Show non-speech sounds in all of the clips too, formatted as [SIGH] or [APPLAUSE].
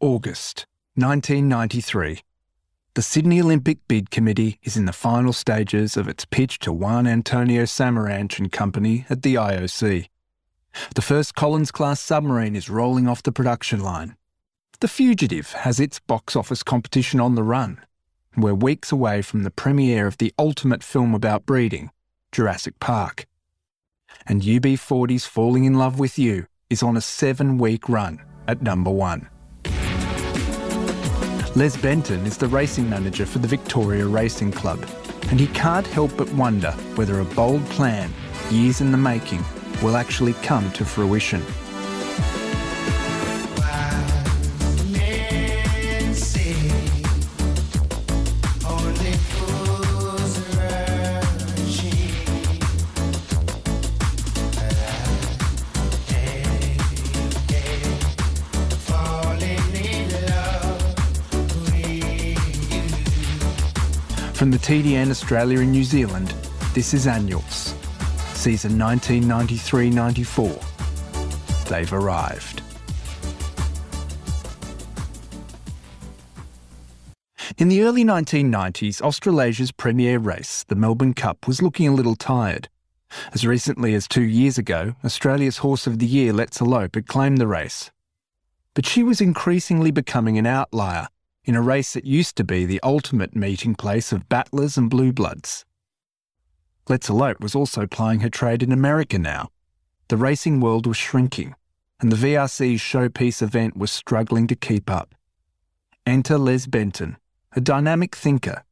August 1993. The Sydney Olympic Bid Committee is in the final stages of its pitch to Juan Antonio Samaranch and Company at the IOC. The first Collins class submarine is rolling off the production line. The Fugitive has its box office competition on the run. We're weeks away from the premiere of the ultimate film about breeding, Jurassic Park. And UB40's Falling in Love with You is on a seven week run at number one. Les Benton is the racing manager for the Victoria Racing Club, and he can't help but wonder whether a bold plan, years in the making, will actually come to fruition. From the TDN Australia and New Zealand, this is Annuals, season 1993-94. They've arrived. In the early 1990s, Australasia's premier race, the Melbourne Cup, was looking a little tired. As recently as two years ago, Australia's Horse of the Year, Let's Elope, had claimed the race. But she was increasingly becoming an outlier in a race that used to be the ultimate meeting place of battlers and blue bloods. Let's was also plying her trade in America now. The racing world was shrinking, and the VRC's showpiece event was struggling to keep up. Enter Les Benton, a dynamic thinker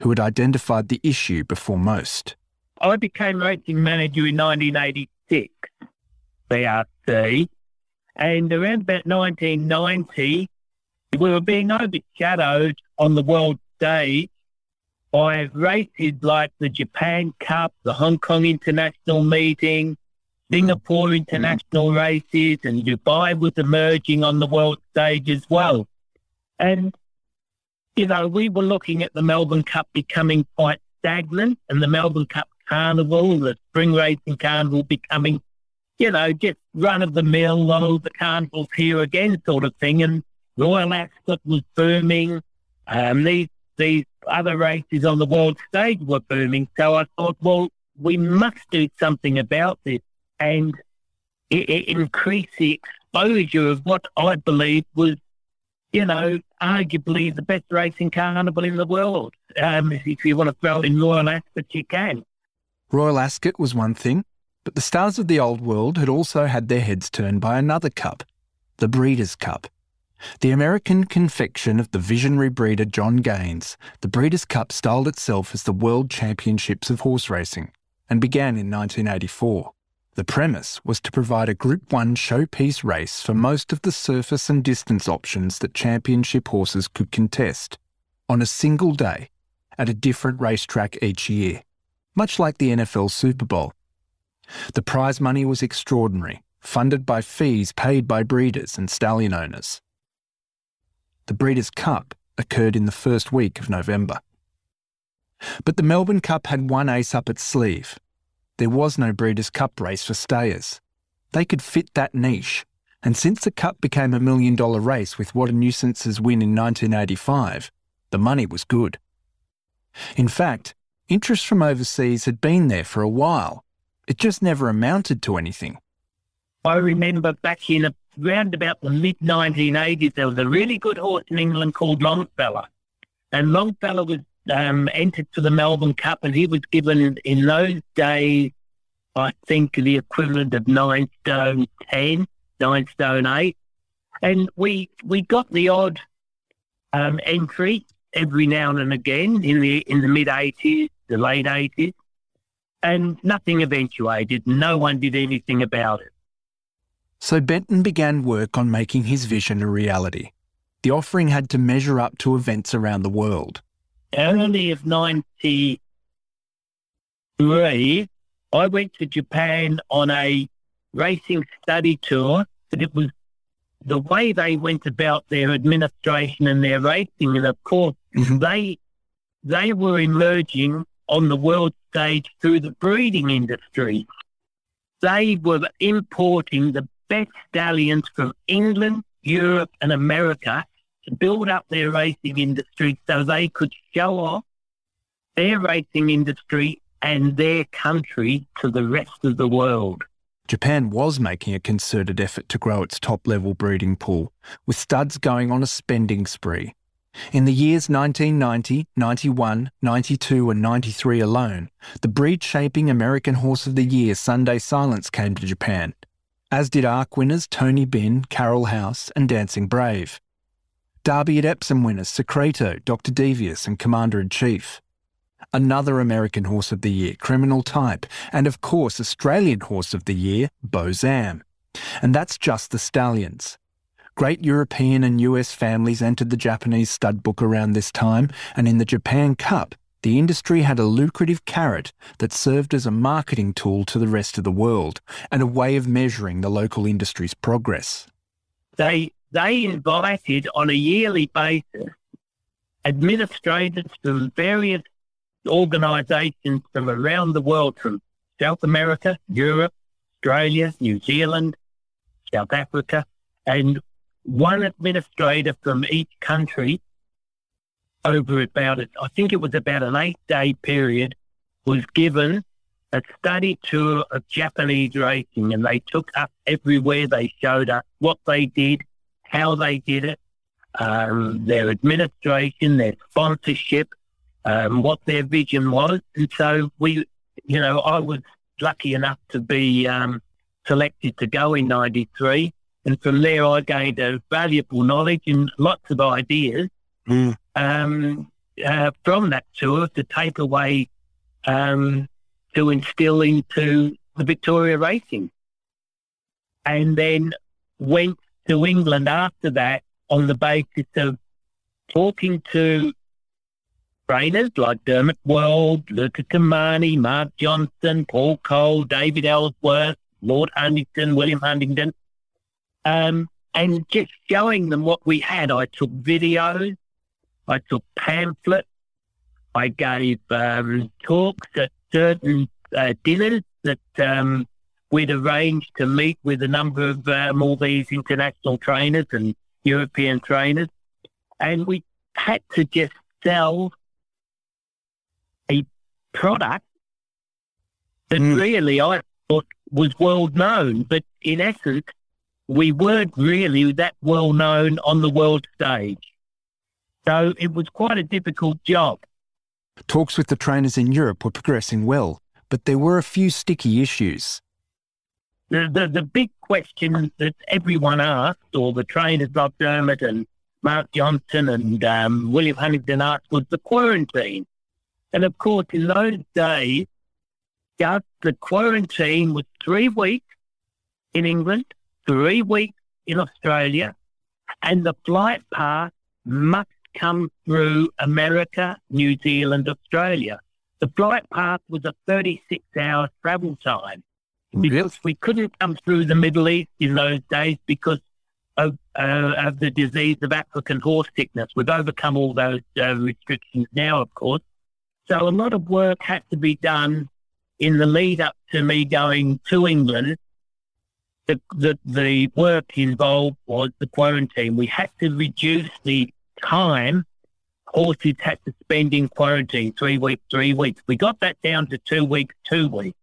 who had identified the issue before most. I became racing manager in 1986, VRC, and around about 1990, we were being overshadowed on the world stage by races like the Japan Cup, the Hong Kong International Meeting, Singapore International races, and Dubai was emerging on the world stage as well. And, you know, we were looking at the Melbourne Cup becoming quite stagnant and the Melbourne Cup Carnival, the Spring Racing Carnival becoming, you know, just run of the mill, oh, the carnival's here again sort of thing. And Royal Ascot was booming. Um, these these other races on the world stage were booming. So I thought, well, we must do something about this and it, it increase the exposure of what I believe was, you know, arguably the best racing carnival in the world. Um, if you want to throw in Royal Ascot, you can. Royal Ascot was one thing, but the stars of the old world had also had their heads turned by another cup, the Breeders' Cup. The American confection of the visionary breeder John Gaines, the Breeders' Cup styled itself as the World Championships of Horse Racing and began in 1984. The premise was to provide a Group 1 showpiece race for most of the surface and distance options that championship horses could contest on a single day at a different racetrack each year, much like the NFL Super Bowl. The prize money was extraordinary, funded by fees paid by breeders and stallion owners. The Breeders' Cup occurred in the first week of November. But the Melbourne Cup had one ace up its sleeve. There was no Breeders' Cup race for stayers. They could fit that niche, and since the Cup became a million dollar race with What a Nuisance's win in 1985, the money was good. In fact, interest from overseas had been there for a while. It just never amounted to anything. I remember back in round about the mid 1980s, there was a really good horse in England called Longfellow. And Longfellow was um, entered for the Melbourne Cup, and he was given in those days, I think, the equivalent of nine stone 10, nine stone 8. And we we got the odd um, entry every now and again in the in the mid 80s, the late 80s, and nothing eventuated. No one did anything about it. So Benton began work on making his vision a reality. The offering had to measure up to events around the world. Early of 93, I went to Japan on a racing study tour, but it was the way they went about their administration and their racing, and of course, mm-hmm. they they were emerging on the world stage through the breeding industry. They were importing the best stallions from England, Europe and America to build up their racing industry so they could show off their racing industry and their country to the rest of the world. Japan was making a concerted effort to grow its top level breeding pool, with studs going on a spending spree. In the years 1990, 91, 92, and 93 alone, the breed shaping American Horse of the Year Sunday Silence came to Japan, as did ARC winners Tony Bin, Carroll House, and Dancing Brave. Derby at Epsom winners Secreto, Dr. Devious, and Commander in Chief. Another American Horse of the Year, Criminal Type, and of course Australian Horse of the Year, Beau Zam. And that's just the stallions. Great European and US families entered the Japanese stud book around this time, and in the Japan Cup, the industry had a lucrative carrot that served as a marketing tool to the rest of the world and a way of measuring the local industry's progress. They they invited on a yearly basis administrators from various organisations from around the world, from South America, Europe, Australia, New Zealand, South Africa, and one administrator from each country over about it. I think it was about an eight day period was given a study tour of Japanese racing and they took us everywhere. They showed us what they did, how they did it, um, their administration, their sponsorship, um, what their vision was. And so we, you know, I was lucky enough to be um, selected to go in 93. And from there, I gained a valuable knowledge and lots of ideas mm. Um, uh, from that tour to take away um, to instill into the Victoria racing. And then went to England after that on the basis of talking to trainers like Dermot Weld, Luca Cumani, Mark Johnston, Paul Cole, David Elsworth, Lord Huntingdon, William Huntingdon, um, and just showing them what we had. I took videos, I took pamphlets, I gave um, talks at certain uh, dinners that um, we'd arranged to meet with a number of um, all these international trainers and European trainers. And we had to just sell a product that mm. really I thought was world known, but in essence, we weren't really that well known on the world stage. So it was quite a difficult job. Talks with the trainers in Europe were progressing well, but there were a few sticky issues. The, the, the big question that everyone asked, or the trainers like Dermot and Mark Johnston and um, William Huntingdon asked, was the quarantine. And of course, in those days, just the quarantine was three weeks in England three weeks in Australia, and the flight path must come through America, New Zealand, Australia. The flight path was a 36 hour travel time because we couldn't come through the Middle East in those days because of, uh, of the disease of African horse sickness. We've overcome all those uh, restrictions now, of course. So a lot of work had to be done in the lead up to me going to England the, the, the work involved was the quarantine. We had to reduce the time horses had to spend in quarantine, three weeks, three weeks. We got that down to two weeks, two weeks.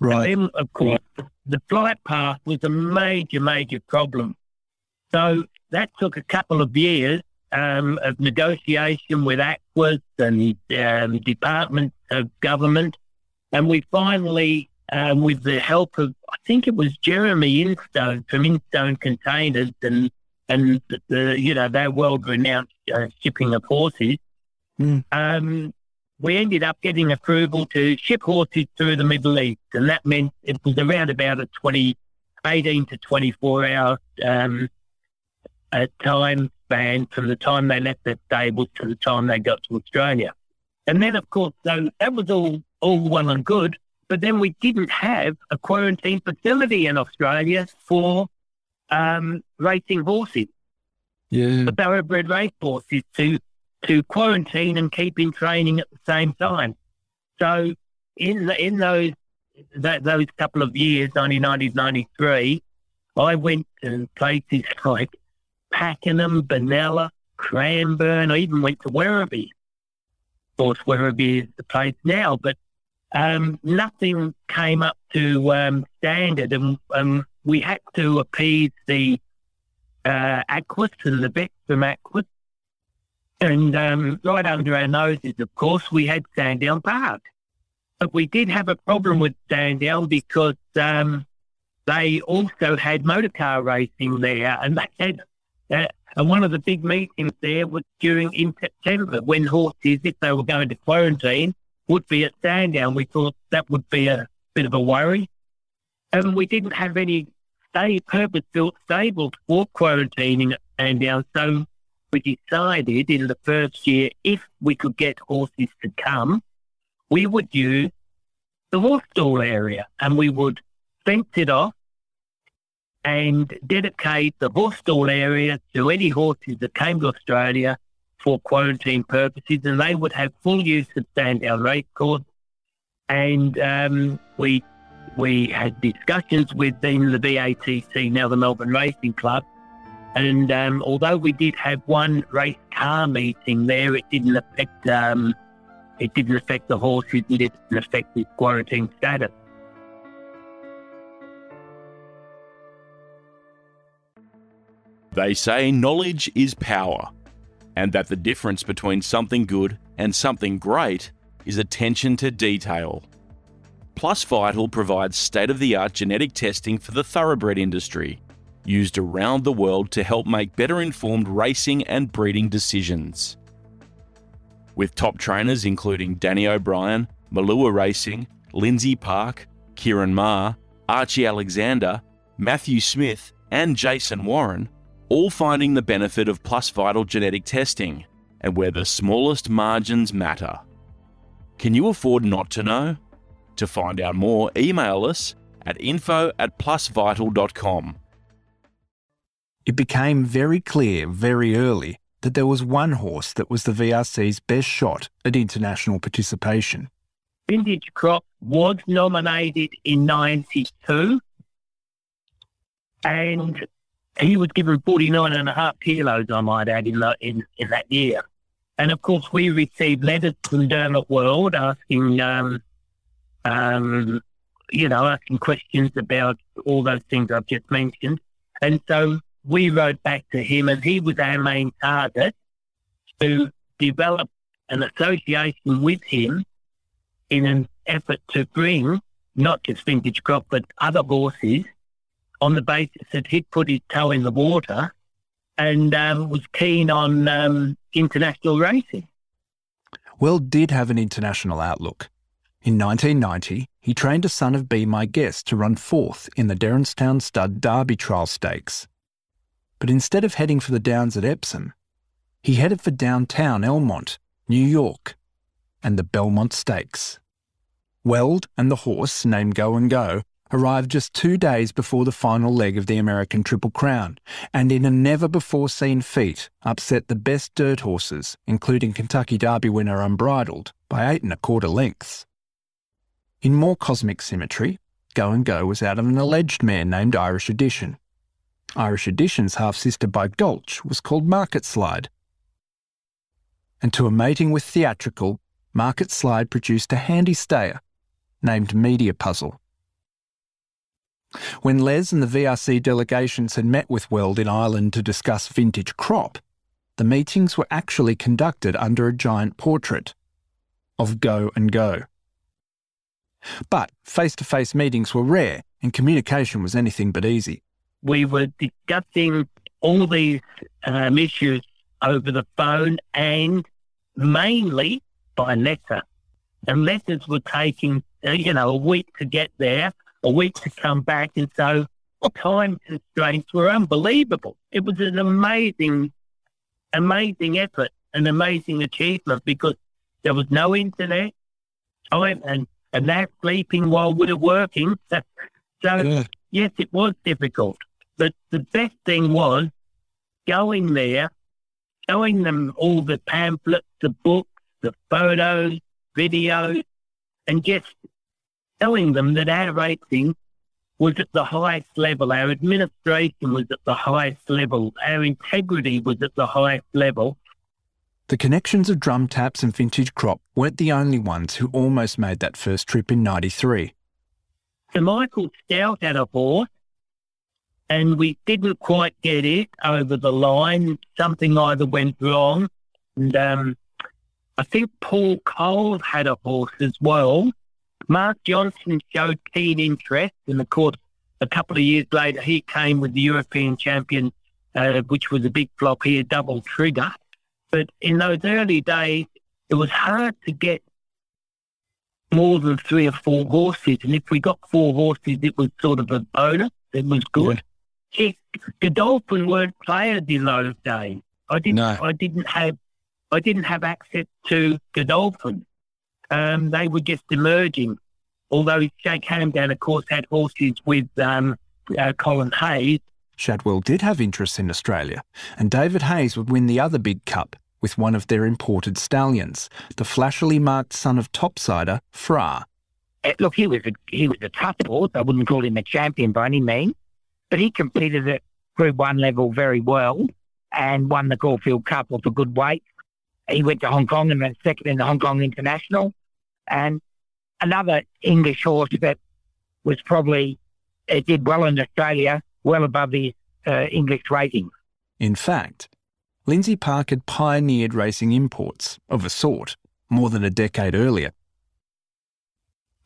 Right. And then, of course, the flight path was a major, major problem. So that took a couple of years um, of negotiation with AQIS and um, departments of government. And we finally um, with the help of, I think it was Jeremy Instone from Instone Containers and and the, you know their world renowned uh, shipping of horses. Mm. Um, we ended up getting approval to ship horses through the Middle East, and that meant it was around about a 20, 18 to 24 hour um, time span from the time they left their stables to the time they got to Australia. And then, of course, so that was all all well and good. But then we didn't have a quarantine facility in Australia for um, racing horses. Yeah. The thoroughbred race horses to to quarantine and keep in training at the same time. So in the, in those that, those couple of years, 1990 93, I went to places like Pakenham, Benalla, Cranbourne. I even went to Werribee. Of course, Werribee is the place now, but um, nothing came up to um, standard, and um, we had to appease the uh, AQIS and the vets from AQIS. And um, right under our noses, of course, we had Sandown Park. But we did have a problem with Sandown because um, they also had motorcar racing there, and they had. Uh, and one of the big meetings there was during in September when horses, if they were going to quarantine, would be at Sandown. We thought that would be a bit of a worry. And we didn't have any stay, purpose-built stables for quarantining and. So we decided in the first year, if we could get horses to come, we would use the horse stall area and we would fence it off and dedicate the horse stall area to any horses that came to Australia for quarantine purposes, and they would have full use of Sandown Racecourse. And um, we we had discussions with the VATC, now the Melbourne Racing Club. And um, although we did have one race car meeting there, it didn't affect um, it didn't affect the horses, it didn't affect the quarantine status. They say knowledge is power and that the difference between something good and something great is attention to detail. Plus Vital provides state of the art genetic testing for the thoroughbred industry, used around the world to help make better informed racing and breeding decisions. With top trainers including Danny O'Brien, Malua Racing, Lindsay Park, Ciaron Maher, Archie Alexander, Matthew Smith, and Jason Warren, all finding the benefit of Plus Vital genetic testing and where the smallest margins matter. Can you afford not to know? To find out more, email us at info at plusvital.com. It became very clear very early that there was one horse that was the VRC's best shot at international participation. Vintage Crop was nominated in 92 and he was given 49 and a half kilos, I might add, in, the, in, in that year. And of course, we received letters from Dermot Weld asking, um, um, you know, asking questions about all those things I've just mentioned. And so we wrote back to him, and he was our main target to develop an association with him in an effort to bring not just vintage crop, but other horses on the basis that he'd put his toe in the water and um, was keen on um, international racing. Well, did have an international outlook. In 1990, he trained a son of Be My Guest to run fourth in the Derrinstown Stud Derby Trial Stakes. But instead of heading for the Downs at Epsom, he headed for downtown Elmont, New York, and the Belmont Stakes. Weld and the horse, named Go and Go, arrived just two days before the final leg of the American Triple Crown, and in a never before seen feat, upset the best dirt horses, including Kentucky Derby winner Unbridled, by eight and a quarter lengths. In more cosmic symmetry, Go and Go was out of an alleged mare named Irish Edition. Irish Edition's half sister by Gulch was called Market Slide. And to a mating with theatrical, Market Slide produced a handy stayer named Media Puzzle. When Les and the VRC delegations had met with Weld in Ireland to discuss vintage crop, the meetings were actually conducted under a giant portrait of Go and Go. But face to face meetings were rare and communication was anything but easy. We were discussing all these um, issues over the phone and mainly by letter. And letters were taking, uh, you know, a week to get there a week to come back. And so time constraints were unbelievable. It was an amazing, amazing effort, an amazing achievement because there was no internet, time, and, and that sleeping while we're working. so, yeah. yes, it was difficult. But the best thing was going there, showing them all the pamphlets, the books, the photos, videos, and just telling them that our racing was at the highest level. Our administration was at the highest level. Our integrity was at the highest level. The connections of drum taps and vintage crop weren't the only ones who almost made that first trip in 93. So Michael Stoute had a horse and we didn't quite get it over the line. Something either went wrong. And um, I think Paul Cole had a horse as well. Mark Johnston showed keen interest, and of course, a couple of years later, he came with the European champion, uh, which was a big flop here, Double Trigger. But in those early days, it was hard to get more than three or four horses. And if we got four horses, it was sort of a bonus. It was good. Yeah. Godolphin weren't players in those days. I didn't. No. I didn't have. I didn't have access to Godolphin. Um, they were just emerging. Although Sheikh Hamdan, of course, had horses with um, uh, Colin Hayes. Shadwell did have interest in Australia, and David Hayes would win the other big cup with one of their imported stallions, the flashily marked son of Topsider, Fraar. Uh, look, he was a, he was a tough horse. I wouldn't call him a champion by any means, but he competed at Group One level very well and won the Caulfield Cup off a good weight. He went to Hong Kong and went second in the Hong Kong International. And another English horse that was probably it did well in Australia, well above the uh, English rating. In fact, Lindsay Park had pioneered racing imports of a sort more than a decade earlier.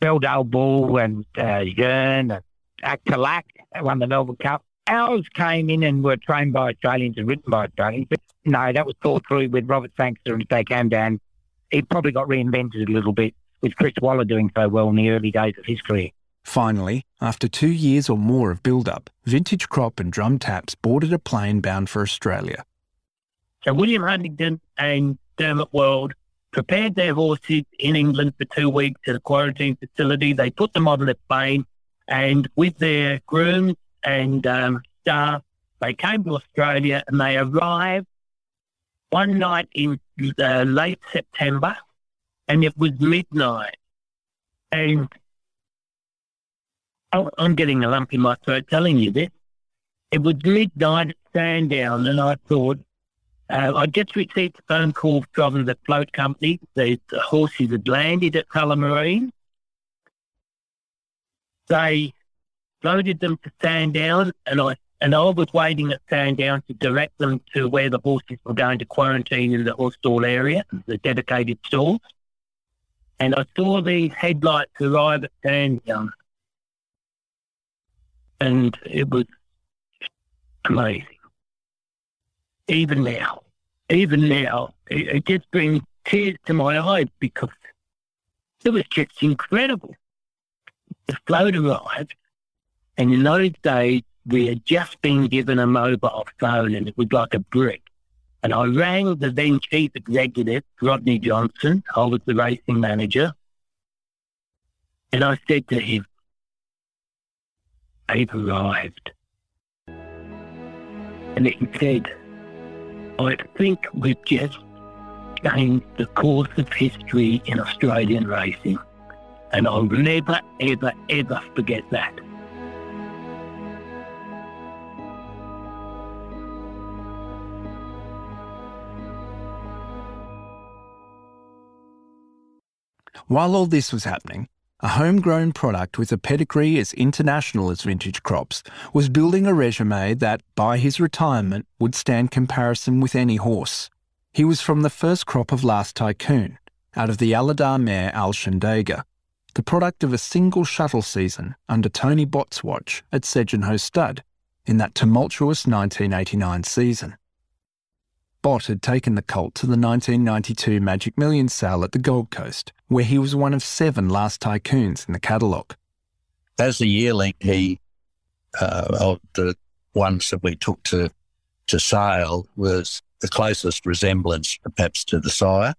Beldale Ball and uh, Yearn and At Talaq won the Melbourne Cup. Ours came in and were trained by Australians and written by Australians, but no, that was thought through with Robert Sangster and Sheikh Hamdan. It probably got reinvented a little bit with Chris Waller doing so well in the early days of his career. Finally, after two years or more of build-up, Vintage Crop and Drum Taps boarded a plane bound for Australia. So William Huntingdon and Dermot Weld prepared their horses in England for two weeks at a quarantine facility. They put them on the plane, and with their grooms and um, staff, they came to Australia and they arrived one night in uh, late September and it was midnight. And I'm getting a lump in my throat telling you this. It was midnight at Sandown, and I thought, uh, I just received a phone call from the float company. The, the horses had landed at Tullamarine. They loaded them to Sandown, and I and I was waiting at Sandown to direct them to where the horses were going to quarantine in the horse stall area, the dedicated stalls and I saw these headlights arrive at Sandown. And it was amazing. Even now, even now, it, it just brings tears to my eyes because it was just incredible. The float arrived, and in those days, we had just been given a mobile phone and it was like a brick. And I rang the then chief executive, Rodney Johnson. I was the racing manager. And I said to him, they've arrived. And he said, I think we've just changed the course of history in Australian racing. And I'll never, ever, ever forget that. While all this was happening, a homegrown product with a pedigree as international as vintage crops was building a resume that, by his retirement, would stand comparison with any horse. He was from the first crop of Last Tycoon, out of the Alydar mare Al Shandega, the product of a single shuttle season under Tony Bott's watch at Segenhoe Stud in that tumultuous 1989 season. Bott had taken the colt to the 1992 Magic Millions sale at the Gold Coast, where he was one of seven last tycoons in the catalogue. As a yearling, he, uh, of the ones that we took to, to sale, was the closest resemblance perhaps to the sire.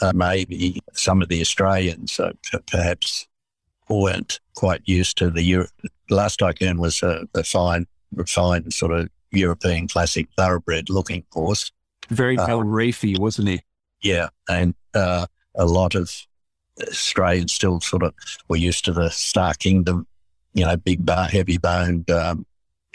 Uh, maybe some of the Australians uh, perhaps weren't quite used to the Euro- last tycoon was a, a fine, refined sort of European classic thoroughbred looking horse. Very uh, reefy, wasn't he? Yeah, and uh, a lot of Australians still sort of were used to the Star Kingdom you know, big, bar, heavy boned, um,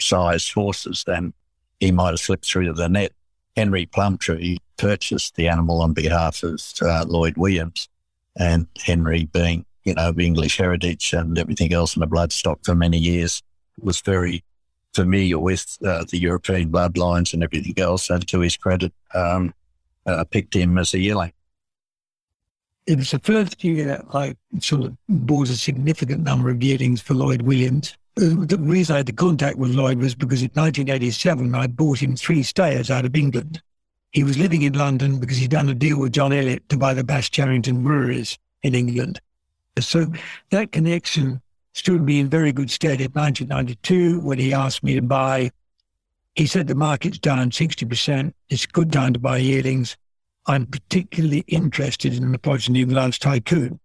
sized horses, then he might have slipped through the net. Henry Plumptre purchased the animal on behalf of uh, Lloyd Williams, and Henry, being you know of English heritage and everything else in the bloodstock for many years, was very familiar with uh, the European bloodlines and everything else. And to his credit, um, uh, picked him as a yearling. It was the first year that I sort of bought a significant number of yearlings for Lloyd Williams. Uh, the reason I had the contact with Lloyd was because in 1987 I bought him three stayers out of England. He was living in London because he'd done a deal with John Elliott to buy the Bass Charrington breweries in England. So that connection stood me in very good stead in 1992 when he asked me to buy. He said the market's down 60%. It's a good time to buy yearlings. I'm particularly interested in the progeny of Last Tycoon.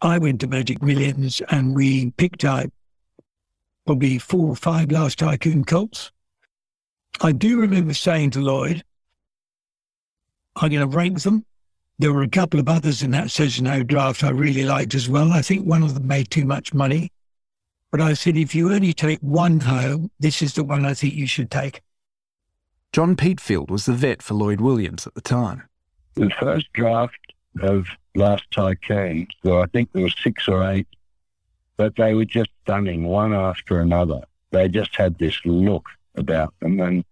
I went to Magic Millions and we picked out probably four or five last Tycoon colts. I do remember saying to Lloyd, I'm going to rank them. There were a couple of others in that Segenhoe draft I really liked as well. I think one of them made too much money. But I said, if you only take one home, this is the one I think you should take. John Peatfield was the vet for Lloyd Williams at the time. The first draft of Last Tycoon, so I think there were six or eight, but they were just stunning, one after another. They just had this look about them. And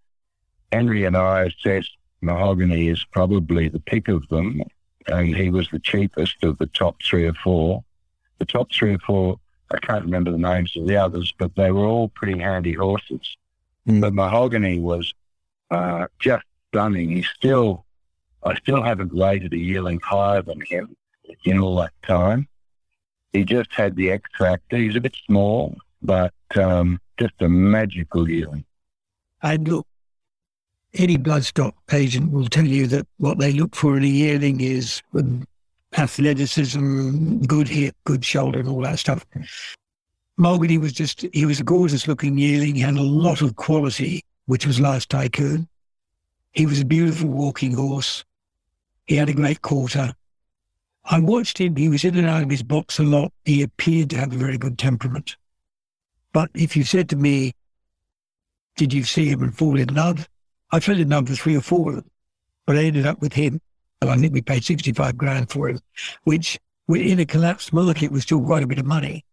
Henry and I assessed Mahogany is probably the pick of them, and he was the cheapest of the top three or four. The top three or four, I can't remember the names of the others, but they were all pretty handy horses. Mm. But Mahogany was uh, just stunning. He's still, I still haven't rated a yearling higher than him in all that time. He just had the X factor. He's a bit small, but um, just a magical yearling. And look, any bloodstock patient will tell you that what they look for in a yearling is athleticism, good hip, good shoulder, and all that stuff. Mahogany was just, he was a gorgeous looking yearling. He had a lot of quality which was Last Tycoon. He was a beautiful walking horse. He had a great quarter. I watched him. He was in and out of his box a lot. He appeared to have a very good temperament. But if you said to me, did you see him and fall in love? I fell in love with three or four of them, but I ended up with him. And I think we paid 65 grand for him, which in a collapsed market was still quite a bit of money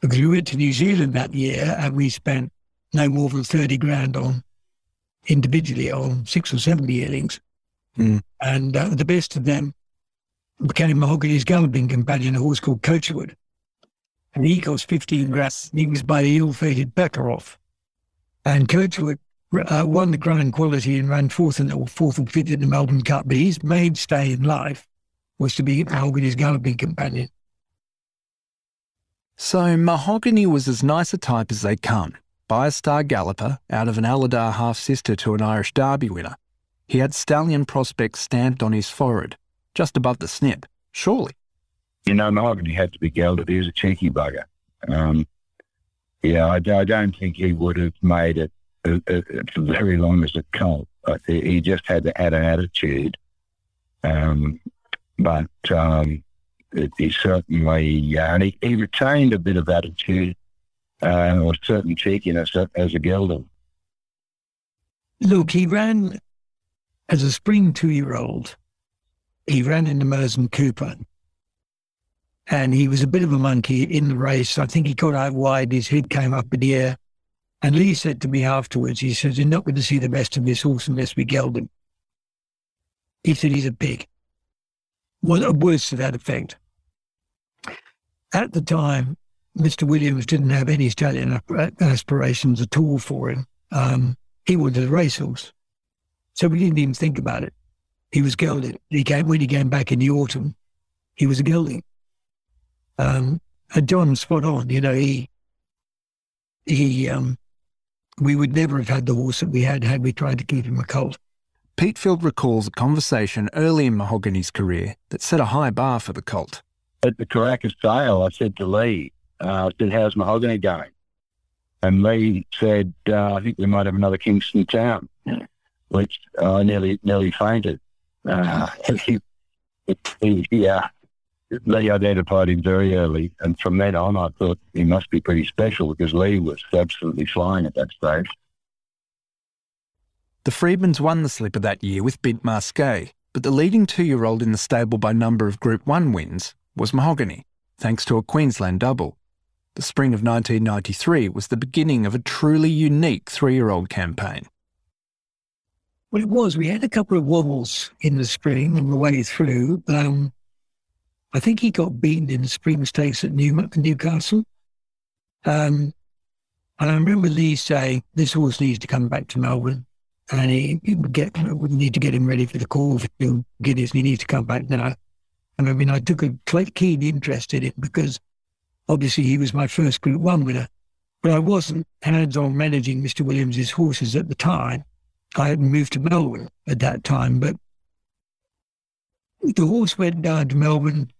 because we went to New Zealand that year and we spent no more than 30 grand on individually on six or seven yearlings. Mm. And uh, the best of them became Mahogany's galloping companion, a horse called Coachwood. And he cost 15 grand. He was by the ill-fated Bakharoff. And Coachwood uh, won the Grand Quality and ran fourth and or fourth or fifth in the Melbourne Cup. But his mainstay in life was to be Mahogany's galloping companion. So Mahogany was as nice a type as they come by a star galloper out of an Alydar half sister to an Irish Derby winner. He had stallion prospects stamped on his forehead, just above the snip, surely. You know, Mahogany had to be gelded. He was a cheeky bugger. Um, yeah, I, I, don't think he would have made it uh, uh, very long as a colt. He just had to add an attitude. Um, but um, he certainly, uh, and he, he retained a bit of attitude uh, or certain cheekiness as a gelding. Look, he ran as a spring two-year-old. He ran in the Merson Cooper, and he was a bit of a monkey in the race. I think he got out wide. His head came up in the air. And Lee said to me afterwards, he says, you're not going to see the best of this horse unless we geld him. He said he's a pig. Well, words to that effect. At the time, Mr. Williams didn't have any stallion aspirations at all for him. Um, he wanted a racehorse. So we didn't even think about it. He was gelding. He came, when he came back in the autumn, he was a gelding. Um, and John spot on, you know, he, he, um, we would never have had the horse that we had had we tried to keep him a colt. Peatfield recalls a conversation early in Mahogany's career that set a high bar for the colt. At the Karaka sale, I said to Lee, uh, I said, how's Mahogany going? And Lee said, uh, I think we might have another Kingston Town, which I uh, nearly nearly fainted. Uh, [LAUGHS] he, he, yeah, they identified him very early, and from then on, I thought he must be pretty special because Lee was absolutely flying at that stage. The Freedmans won the slipper that year with Bint Marscay, but the leading two-year-old in the stable by number of Group 1 wins was Mahogany, thanks to a Queensland double. The spring of 1993 was the beginning of a truly unique three-year-old campaign. Well, it was. We had a couple of wobbles in the spring on the way through. Um, I think he got beaten in the spring stakes at New- Newcastle. Um, and I remember Lee saying, this horse needs to come back to Melbourne. And he, he would get, need to get him ready for the Caulfield Guineas. And he needs to come back now. And I mean, I took a keen interest in it because obviously he was my first Group 1 winner. But I wasn't hands-on managing Mr. Williams's horses at the time. I hadn't moved to Melbourne at that time, but the horse went down to Melbourne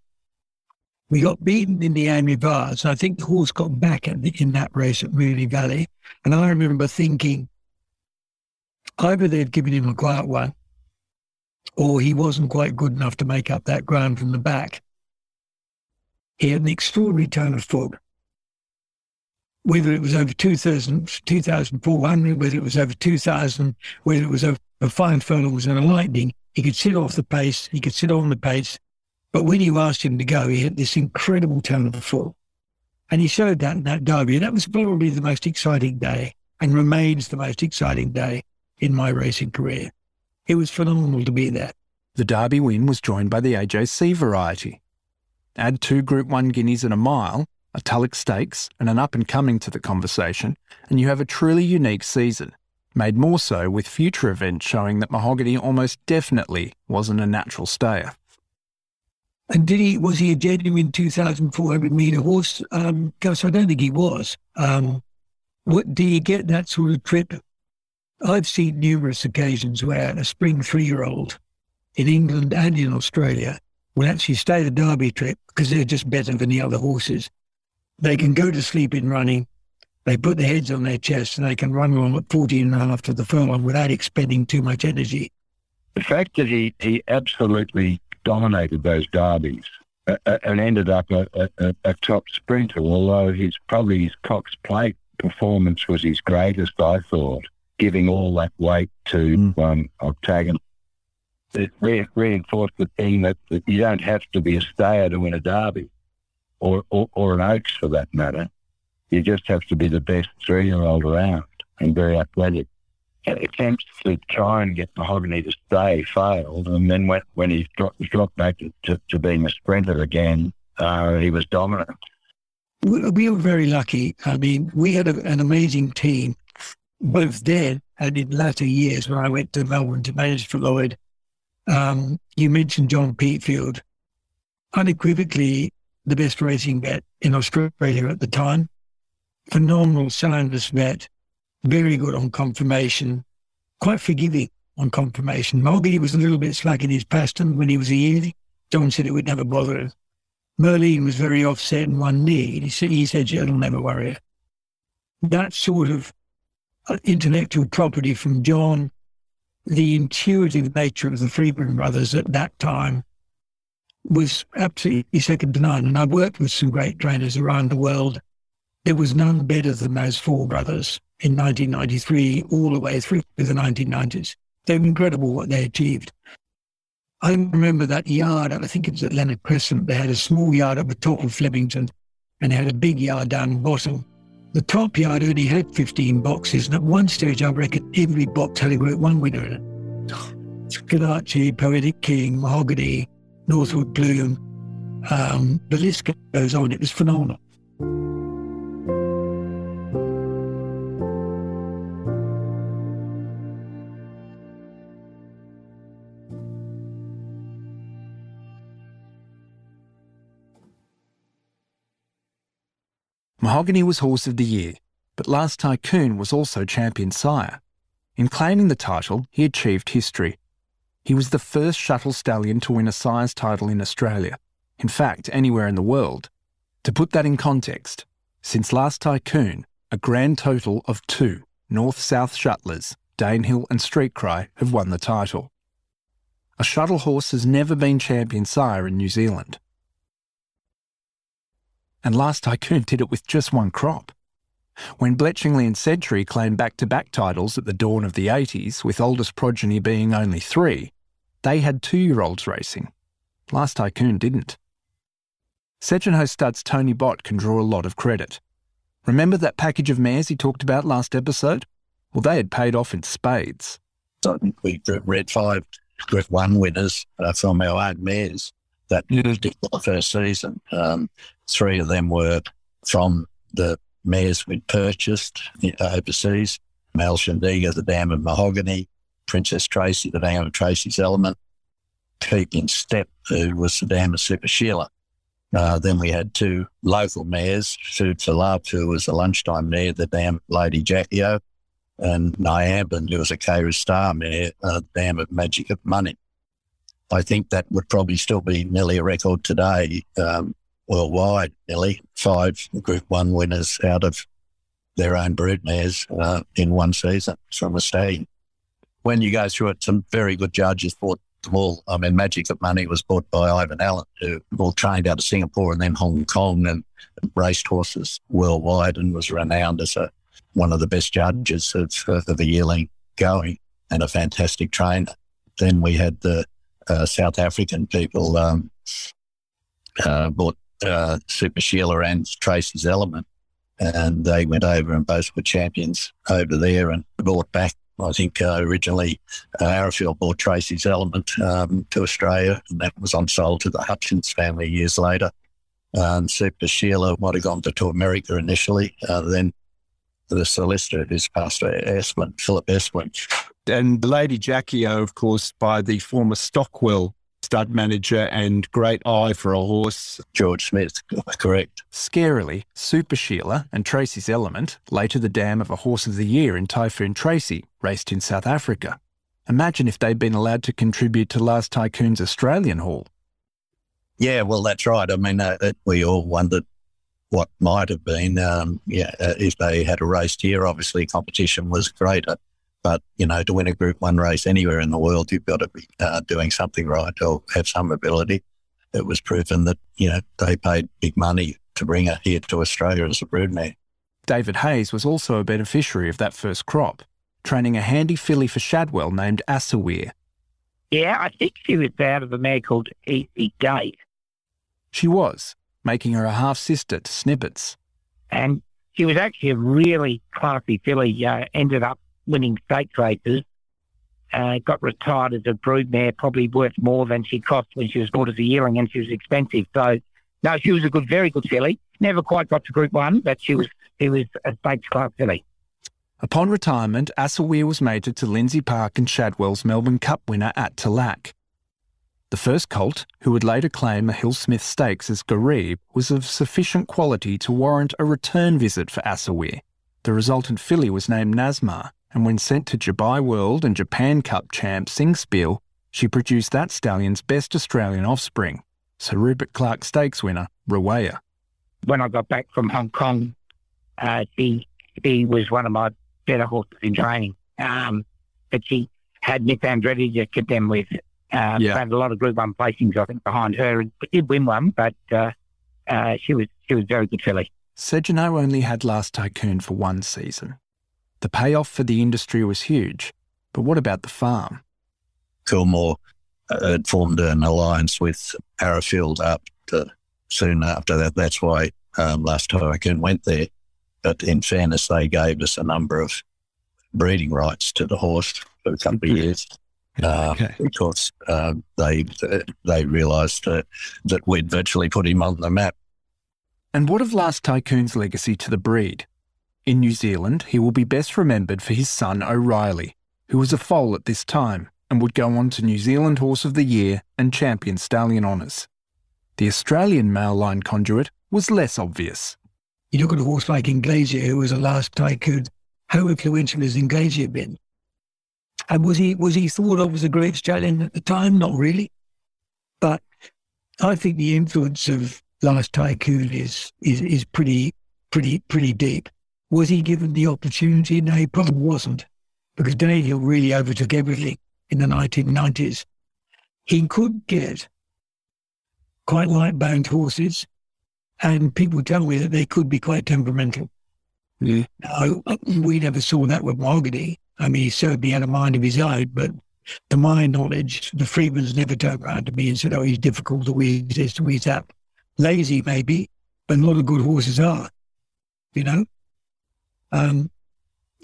we got beaten in the AAMI Vase. I think the horse got back the, in that race at Moonee Valley. And I remember thinking either they'd given him a quiet one or he wasn't quite good enough to make up that ground from the back. He had an extraordinary turn of foot. Whether it was over 2,000, 2,400, whether it was over 2,000, whether it was over five furlongs and a lightning, he could sit off the pace, he could sit on the pace, but when you asked him to go, he had this incredible turn of foot. And he showed that in that derby. That was probably the most exciting day and remains the most exciting day in my racing career. It was phenomenal to be there. The Derby win was joined by the AJC variety. Add two Group 1 guineas and a mile, Tulloch Stakes, and an up and coming to the conversation, and you have a truly unique season, made more so with future events showing that Mahogany almost definitely wasn't a natural stayer. And did he was he a genuine two thousand four hundred meter horse? Um, Gus, I don't think he was. Um, what do you get that sort of trip? I've seen numerous occasions where a spring three year old in England and in Australia will actually stay the Derby trip because they're just better than the other horses. They can go to sleep in running. They put their heads on their chests and they can run along at 14 and a half to the furlong without expending too much energy. The fact that he, he absolutely dominated those derbies uh, and ended up a, a, a, top sprinter, although his probably his Cox Plate performance was his greatest, I thought, giving all that weight to mm. um, Octagon. It re- reinforced the thing that, that, you don't have to be a stayer to win a derby, or, or, or an Oaks for that matter. You just have to be the best three-year-old around and very athletic attempts to try and get Mahogany to stay failed. And then when, when he dropped, dropped back to, to, to being a sprinter again, uh, he was dominant. We were very lucky. I mean, we had a, an amazing team, both then and in latter years when I went to Melbourne to manage for Lloyd. Um, you mentioned John Peatfield, unequivocally the best racing vet in Australia at the time. Phenomenal soundless vet very good on confirmation, quite forgiving on confirmation. Mulgee was a little bit slack in his pastern when he was a yearling. John said it would never bother him. Merlin was very offset in one knee. He said, he said it'll never worry. That sort of uh, intellectual property from John, the intuitive nature of the Freedman brothers at that time was absolutely second to none. And I've worked with some great trainers around the world. There was none better than those four brothers in 1993 all the way through to the 1990s. They were incredible what they achieved. I remember that yard, I think it was at Leonard Crescent, they had a small yard up the top of Flemington and they had a big yard down the bottom. The top yard only had 15 boxes, and at one stage I reckon every box had a Group 1 winner in it. Schillaci, Poetic King, Mahogany, Northwood Plume, um, the list goes on. It was phenomenal. Mahogany was Horse of the Year, but Last Tycoon was also champion sire. In claiming the title, he achieved history. He was the first shuttle stallion to win a sire's title in Australia, in fact, anywhere in the world. To put that in context, since Last Tycoon, a grand total of two north south shuttlers, Danehill and Street Cry, have won the title. A shuttle horse has never been champion sire in New Zealand. And Last Tycoon did it with just one crop. When Bletchingley and Sedtree claimed back to back titles at the dawn of the 80s, with oldest progeny being only three, they had two year olds racing. Last Tycoon didn't. Segenhoe Stud's Tony Bott can draw a lot of credit. Remember that package of mares he talked about last episode? Well, they had paid off in spades. So think we read five Group 1 winners uh, from our own mares that particular first season. Um, three of them were from the mares we'd purchased overseas. Mal Shandiga, the Dam of Mahogany, Princess Tracy, the Dam of Tracy's Element, Keep in Step, who was the Dam of Super Sheila. Uh, then we had two local mares, Food for Love, who was a lunchtime mare, the Dam Lady Jackie-O, and Nyambin, who was a Cairo Star mare, uh, the Dam of Magic of Money. I think that would probably still be nearly a record today um, worldwide, nearly five Group 1 winners out of their own brood mares uh, in one season from a stallion. When you go through it, some very good judges bought them all. I mean, Magic of Money was bought by Ivan Allan, who all trained out of Singapore and then Hong Kong and raced horses worldwide and was renowned as a, one of the best judges of, of a yearling going and a fantastic trainer. Then we had the uh, South African people um, uh, bought uh, Super Sheila and Tracy's Element, and they went over and both were champions over there and brought back. I think uh, originally uh, Arrowfield bought Tracy's Element um, to Australia, and that was on sold to the Hutchins family years later. Um, Super Sheila might have gone to, to America initially, uh, then the solicitor who's Pastor Esplin, Philip Esplin. And Lady Jackie-O, of course, by the former Stockwell stud manager and great eye for a horse. George Smith, correct. Scarily, Super Sheila and Tracy's Element, later the dam of a Horse of the Year in Typhoon Tracy, raced in South Africa. Imagine if they'd been allowed to contribute to Last Tycoon's Australian haul. Yeah, well, that's right. I mean, uh, we all wondered what might have been. Um, yeah, uh, if they had a race here, obviously competition was greater. But, you know, to win a Group 1 race anywhere in the world, you've got to be uh, doing something right or have some ability. It was proven that, you know, they paid big money to bring her here to Australia as a broodmare. David Hayes was also a beneficiary of that first crop, training a handy filly for Shadwell named Assaweir. Yeah, I think she was out of a mare called Easy Date. She was, making her a half sister to Snippets. And she was actually a really classy filly, uh, ended up winning stakes races. Uh, got retired as a broodmare, probably worth more than she cost when she was bought as a yearling, and she was expensive. So, no, she was a good, very good filly. Never quite got to Group One, but she was she was a stakes class filly. Upon retirement, Assaweir was mated to Lindsay Park and Shadwell's Melbourne Cup winner At Talaq. The first colt, who would later claim a Hill Smith Stakes as Garib, was of sufficient quality to warrant a return visit for Assaweir. The resultant filly was named Nasmar, and when sent to Dubai World and Japan Cup champ Singspiel, she produced that stallion's best Australian offspring, Sir Rupert Clark Stakes winner, Rawaya. When I got back from Hong Kong, uh, she, she was one of my better horses in training. Um, but she had Nick Andretti to contend with. Uh, yeah. Had a lot of Group One placings, I think, behind her. And did win one, but uh, uh, she was she was very good filly. Segenhoe only had Last Tycoon for one season. The payoff for the industry was huge, but what about the farm? Coolmore uh, had formed an alliance with Arrowfield up to, soon after that. That's why um, last Tycoon went there. But in fairness, they gave us a number of breeding rights to the horse for a couple of years. Uh, okay. Because uh, they they realised uh, that we'd virtually put him on the map. And what of Last Tycoon's legacy to the breed? In New Zealand, he will be best remembered for his son O'Reilly, who was a foal at this time and would go on to New Zealand Horse of the Year and Champion Stallion honours. The Australian male line conduit was less obvious. You look at a horse like Iglesia, who was a last tycoon. How influential has Iglesia been? And was he was he thought of as a great stallion at the time? Not really. But I think the influence of Last Tycoon is is is pretty pretty pretty deep. Was he given the opportunity? No, he probably wasn't, because Danehill really overtook everything in the 1990s. He could get quite light boned horses, and people tell me that they could be quite temperamental. Yeah. Now, we never saw that with Mahogany. I mean, he certainly had a mind of his own, but to my knowledge, the Freedmans never turned around to me and said, oh, he's difficult to wheeze this, to wheeze that. Lazy, maybe, but a lot of good horses are, you know? Um,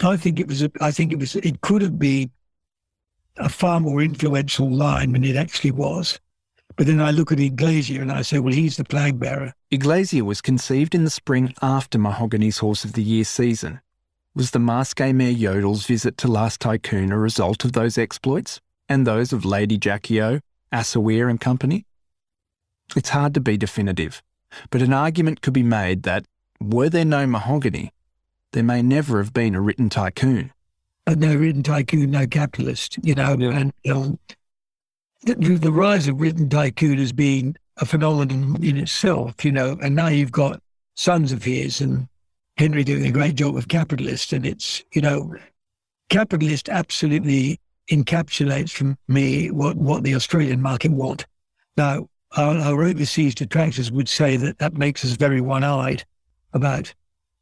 I think it was, a, I think it was, it could have been a far more influential line than it actually was. But then I look at Iglesias and I say, well, he's the flag bearer. Iglesias was conceived in the spring after Mahogany's Horse of the Year season. Was the Masque mare Yodel's visit to Last Tycoon a result of those exploits and those of Lady Jackie-O, Assaweir and company? It's hard to be definitive, but an argument could be made that, were there no Mahogany, there may never have been a written tycoon. Uh, no written tycoon, no capitalist, you know, and um, the, the rise of written tycoon has been a phenomenon in itself, you know, and now you've got sons of his and Henry doing a great job of capitalist. And it's, you know, capitalist absolutely encapsulates for me what, what the Australian market want. Now, our, our overseas detractors would say that that makes us very one-eyed about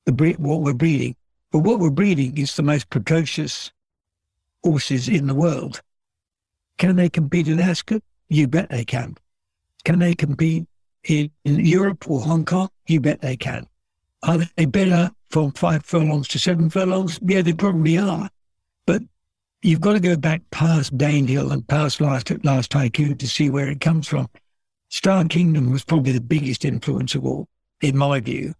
the breed, what we're breeding. But what we're breeding is the most precocious horses in the world. Can they compete in Ascot? You bet they can. Can they compete in, in Europe or Hong Kong? You bet they can. Are they better from five furlongs to seven furlongs? Yeah, they probably are. But you've got to go back past Danehill and past Last, Last Tycoon to see where it comes from. Star Kingdom was probably the biggest influence of all, in my view.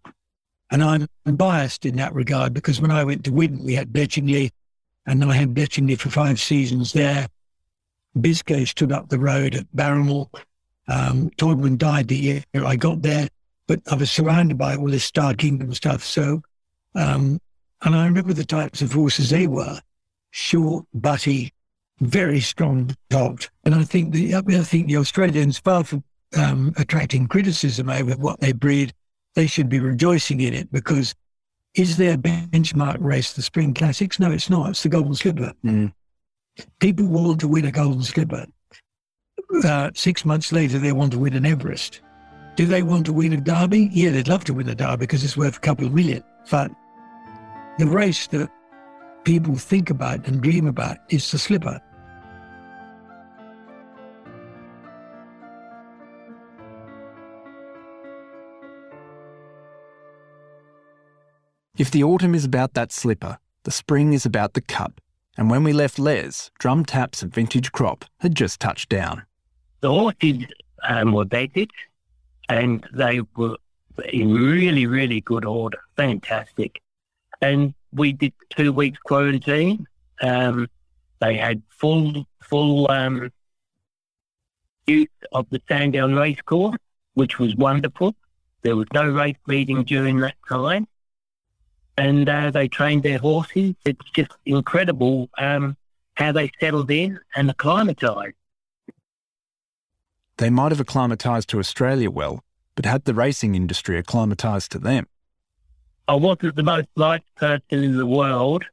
And I'm biased in that regard because when I went to Widden, we had Bletchingley, and I had Bletchingley for five seasons there. Biscay stood up the road at Baramul. Um, died the year I got there but I was surrounded by all this Star Kingdom stuff. So, um, and I remember the types of horses they were short, butty, very strong dogged. And I think the, I think the Australians, far from um, attracting criticism over what they breed, they should be rejoicing in it because is their benchmark race the Spring Classics? No, it's not. It's the Golden Slipper. Mm. People want to win a Golden Slipper. Uh, six months later, they want to win an Everest. Do they want to win a derby? Yeah, they'd love to win a derby because it's worth a couple of million. But the race that people think about and dream about is the slipper. If the autumn is about that slipper, the spring is about the cup. And when we left Les, drum taps and vintage crop had just touched down. The horses um, were baited and they were in really, really good order. Fantastic. And we did two weeks quarantine. Um, they had full, full um, use of the Sandown race course, which was wonderful. There was no race meeting during that time. And uh, they trained their horses. It's just incredible um, how they settled in and acclimatised. They might have acclimatised to Australia well, but had the racing industry acclimatised to them? I wasn't the most liked person in the world.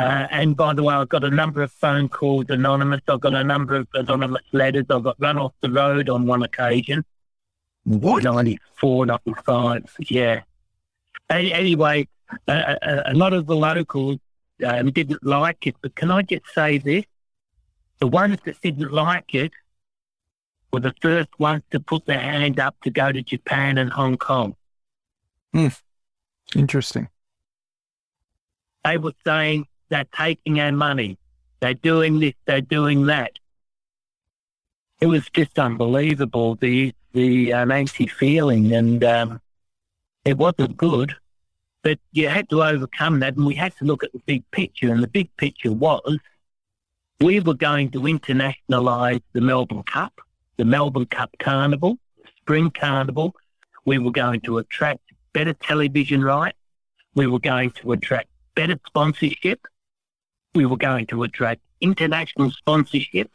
Uh, and by the way, I've got a number of phone calls anonymous. I've got a number of anonymous letters. I got run off the road on one occasion. What? 94, 95, yeah. Anyway, uh, a lot of the locals um, didn't like it. But can I just say this? The ones that didn't like it were the first ones to put their hand up to go to Japan and Hong Kong. Hmm. Interesting. They were saying they're taking our money. They're doing this, they're doing that. It was just unbelievable, the the um, anti feeling, and um, it wasn't good. But you had to overcome that, and we had to look at the big picture. And the big picture was we were going to internationalise the Melbourne Cup the Melbourne Cup Carnival, Spring Carnival. We were going to attract better television rights. We were going to attract better sponsorship. We were going to attract international sponsorship,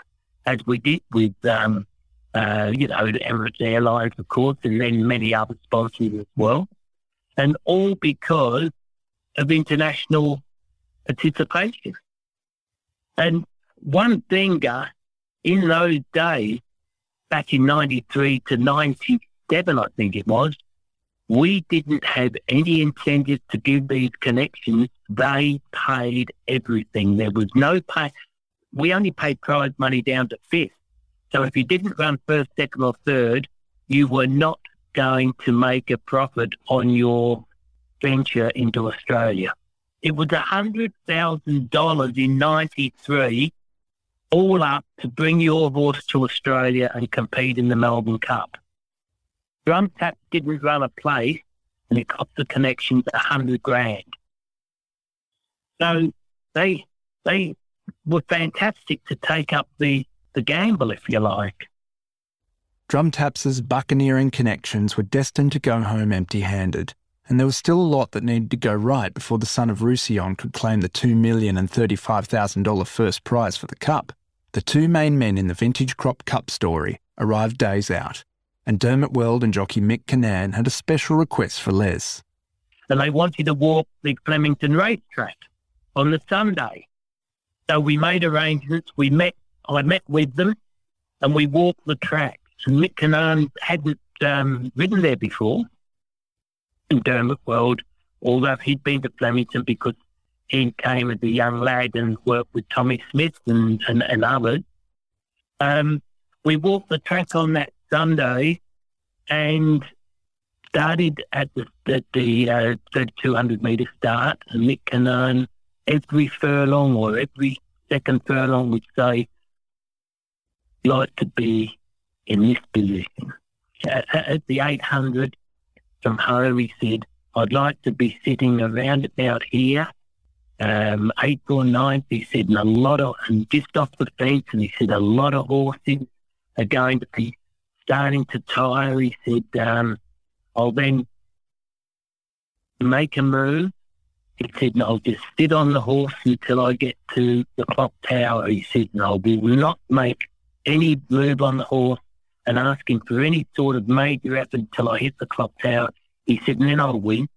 as we did with, um, uh, you know, Emirates Airlines, of course, and then many other sponsors as well. And all because of international participation. And one thing uh, in those days back in 93 to 97, I think it was, we didn't have any incentive to give these connections. They paid everything. There was no pay. We only paid prize money down to fifth. So if you didn't run first, second, or third, you were not going to make a profit on your venture into Australia. It was $100,000 in 93 all up to bring your horse to Australia and compete in the Melbourne Cup. Drum Tap didn't run a place and it cost the connections a hundred grand. So they they were fantastic to take up the, the gamble, if you like. Drum Taps's buccaneering connections were destined to go home empty handed, and there was still a lot that needed to go right before the son of Rousillon could claim the $2 million and $35,000 first prize for the Cup. The two main men in the Vintage Crop Cup story arrived days out, and Dermot Weld and jockey Mick Kinane had a special request for Les. And they wanted to walk the Flemington racetrack on the Sunday. So we made arrangements. We met, I met with them, and we walked the track. And Mick Kinane hadn't um, ridden there before. in Dermot Weld, although he'd been to Flemington because he came as a young lad and worked with Tommy Smith and, and, and others. Um, we walked the track on that Sunday and started at the, at the uh, 200 metre start. And Mick Kinane, every furlong or every second furlong would say, like to be in this position. At, at the 800 from home, he said, I'd like to be sitting around about here um, eighth or ninth, he said, and a lot of, and just off the fence, and he said, a lot of horses are going to be starting to tire. He said, um, I'll then make a move. He said, and I'll just sit on the horse until I get to the clock tower. He said, and I will not make any move on the horse and asking for any sort of major effort until I hit the clock tower. He said, and then I'll win.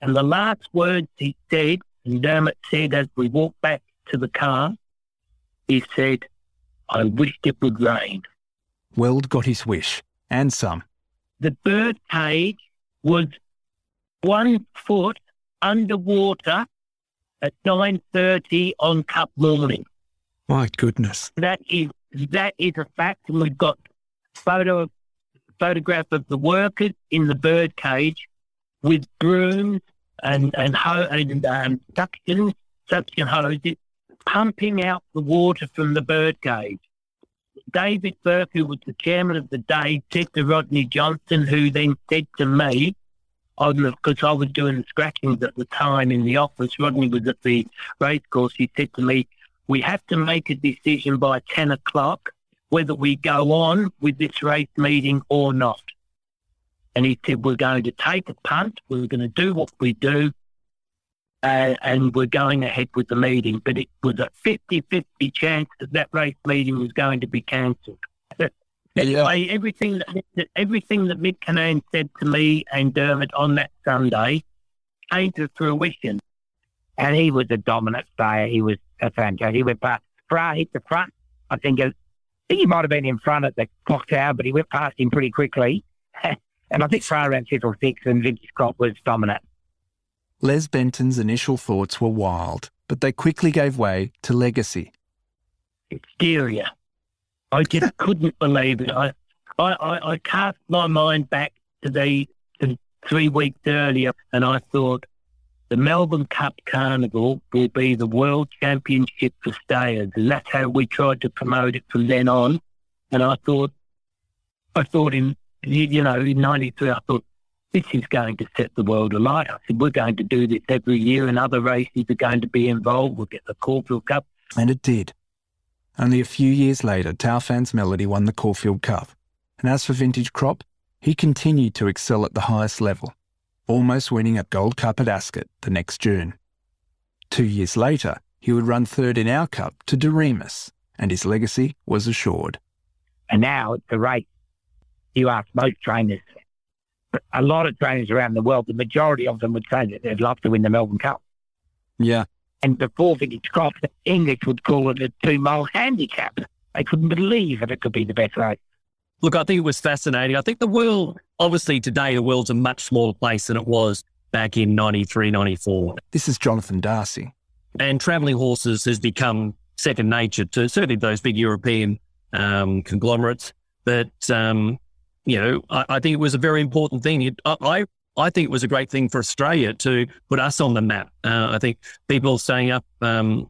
And the last words he said and Dermot said as we walked back to the car, he said, I wished it would rain. Weld got his wish, and some. The bird cage was one foot underwater at 9.30 on Cup morning. My goodness. That is, that is a fact. And we've got photo, photograph of the workers in the bird cage with brooms and and, ho- and um, suction suction hoses pumping out the water from the bird cage. David Burke, who was the chairman of the day, said to Rodney Johnson, who then said to me, because I was doing the scratchings at the time in the office, Rodney was at the racecourse, he said to me, we have to make a decision by 10 o'clock whether we go on with this race meeting or not. And he said, We're going to take a punt, we're going to do what we do, uh, and we're going ahead with the meeting. But it was a 50 50 chance that that race meeting was going to be cancelled. Yeah. everything that everything that Mick Kinane said to me and Dermot on that Sunday came to fruition. And he was a dominant player. He was a fantastic. He went past Fraar hit the front. I think, I think he might have been in front at the clock tower, but he went past him pretty quickly. [LAUGHS] And I think Fraar ran fifth or sixth, and Vintage Crop was dominant. Les Benton's initial thoughts were wild, but they quickly gave way to legacy. Hysteria. I just [LAUGHS] couldn't believe it. I, I, I, I cast my mind back to the to three weeks earlier, and I thought the Melbourne Cup Carnival will be the world championship for stayers, and that's how we tried to promote it from then on. And I thought, I thought in you know, in 93, I thought, this is going to set the world alight. I said, we're going to do this every year and other races are going to be involved. We'll get the Caulfield Cup. And it did. Only a few years later, Taufan's Melody won the Caulfield Cup. And as for Vintage Crop, he continued to excel at the highest level, almost winning a Gold Cup at Ascot the next June. Two years later, he would run third in our Cup to Doriemus, and his legacy was assured. And now at the race you ask most trainers, but a lot of trainers around the world, the majority of them would say that they'd love to win the Melbourne Cup. Yeah. And before Vintage Crop, the English would call it a two mile handicap. They couldn't believe that it could be the best race. Look, I think it was fascinating. I think the world, obviously today, the world's a much smaller place than it was back in 93, 94. This is Jonathan Darcy. And traveling horses has become second nature to certainly those big European um, conglomerates. But, um, you know, I, I, think it was a very important thing. It, I, I think it was a great thing for Australia to put us on the map. Uh, I think people staying up um,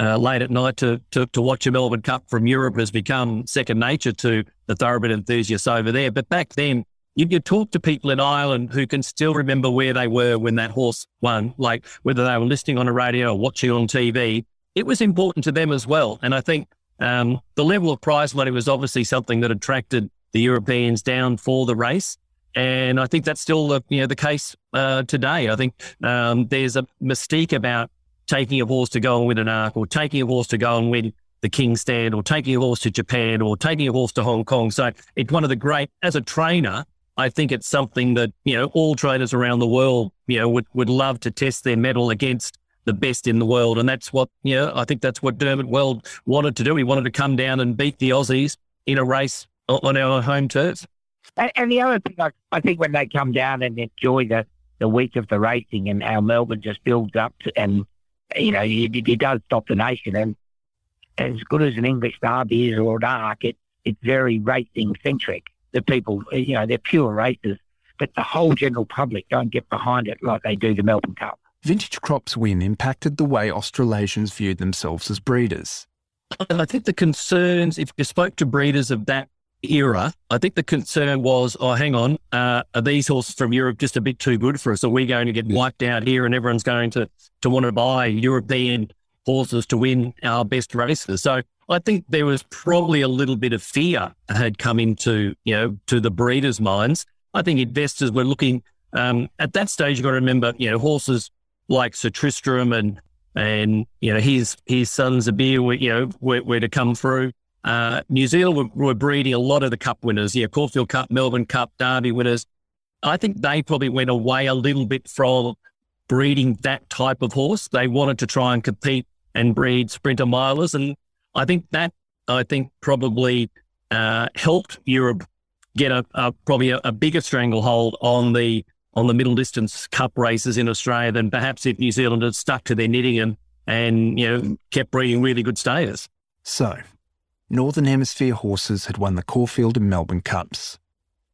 uh, late at night to, to, to watch a Melbourne Cup from Europe has become second nature to the thoroughbred enthusiasts over there. But back then, you, you talk to people in Ireland who can still remember where they were when that horse won, like whether they were listening on a radio or watching on TV. It was important to them as well. And I think um, the level of prize money was obviously something that attracted the Europeans down for the race. And I think that's still the, you know, the case uh, today. I think um, there's a mystique about taking a horse to go and win an arc or taking a horse to go and win the King's Stand or taking a horse to Japan or taking a horse to Hong Kong. So it's one of the great, as a trainer, I think it's something that, you know, all trainers around the world, you know, would, would love to test their mettle against the best in the world. And that's what, you know, I think that's what Dermot Weld wanted to do. He wanted to come down and beat the Aussies in a race on our home turf. And, and the other thing, I, I think when they come down and enjoy the, the week of the racing and how Melbourne just builds up to, and you know, he, he does stop the nation. And as good as an English derby is or an arc, it, it's very racing centric. The people, you know, they're pure racers, but the whole general public don't get behind it like they do the Melbourne Cup. Vintage Crop's win impacted the way Australasians viewed themselves as breeders. And I think the concerns, if you spoke to breeders of that era, I think the concern was, oh, hang on, uh, are these horses from Europe just a bit too good for us? Are we going to get wiped out here and everyone's going to, to want to buy European horses to win our best races? So I think there was probably a little bit of fear had come into, you know, to the breeders' minds. I think investors were looking, um, at that stage, you've got to remember, you know, horses like Sir Tristram and, and, you know, his, his sons Zabeel were, you know, were, were to come through. Uh, New Zealand were, were, breeding a lot of the Cup winners, yeah, Caulfield Cup, Melbourne Cup, Derby winners. I think they probably went away a little bit from breeding that type of horse. They wanted to try and compete and breed sprinter milers, and I think that I think probably uh, helped Europe get a, a probably a, a, bigger stranglehold on the on the middle distance Cup races in Australia than perhaps if New Zealand had stuck to their knitting and and you know kept breeding really good stayers. So Northern Hemisphere horses had won the Caulfield and Melbourne Cups.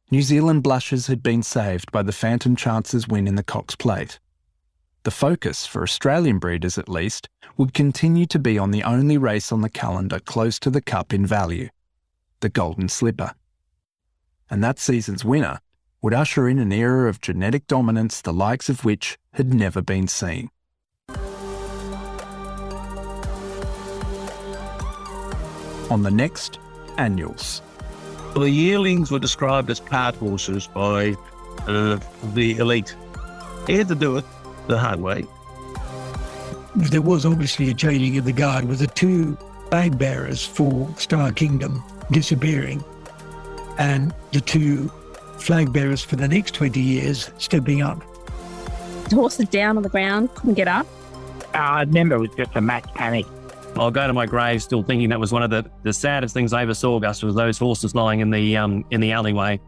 New Zealand blushes had been saved by the Phantom Chance's win in the Cox Plate. The focus, for Australian breeders at least, would continue to be on the only race on the calendar close to the Cup in value the Golden Slipper. And that season's winner would usher in an era of genetic dominance the likes of which had never been seen. On the next annuals. The yearlings were described as cart horses by uh, the elite. They had to do it the hard way. There was obviously a changing of the guard with the two flag bearers for Star Kingdom disappearing and the two flag bearers for the next 20 years stepping up. The horse was down on the ground, couldn't get up. Uh, I remember it was just a match panic. I'll go to my grave still thinking that was one of the, the saddest things I ever saw, Gus, was those horses lying in the um, in the alleyway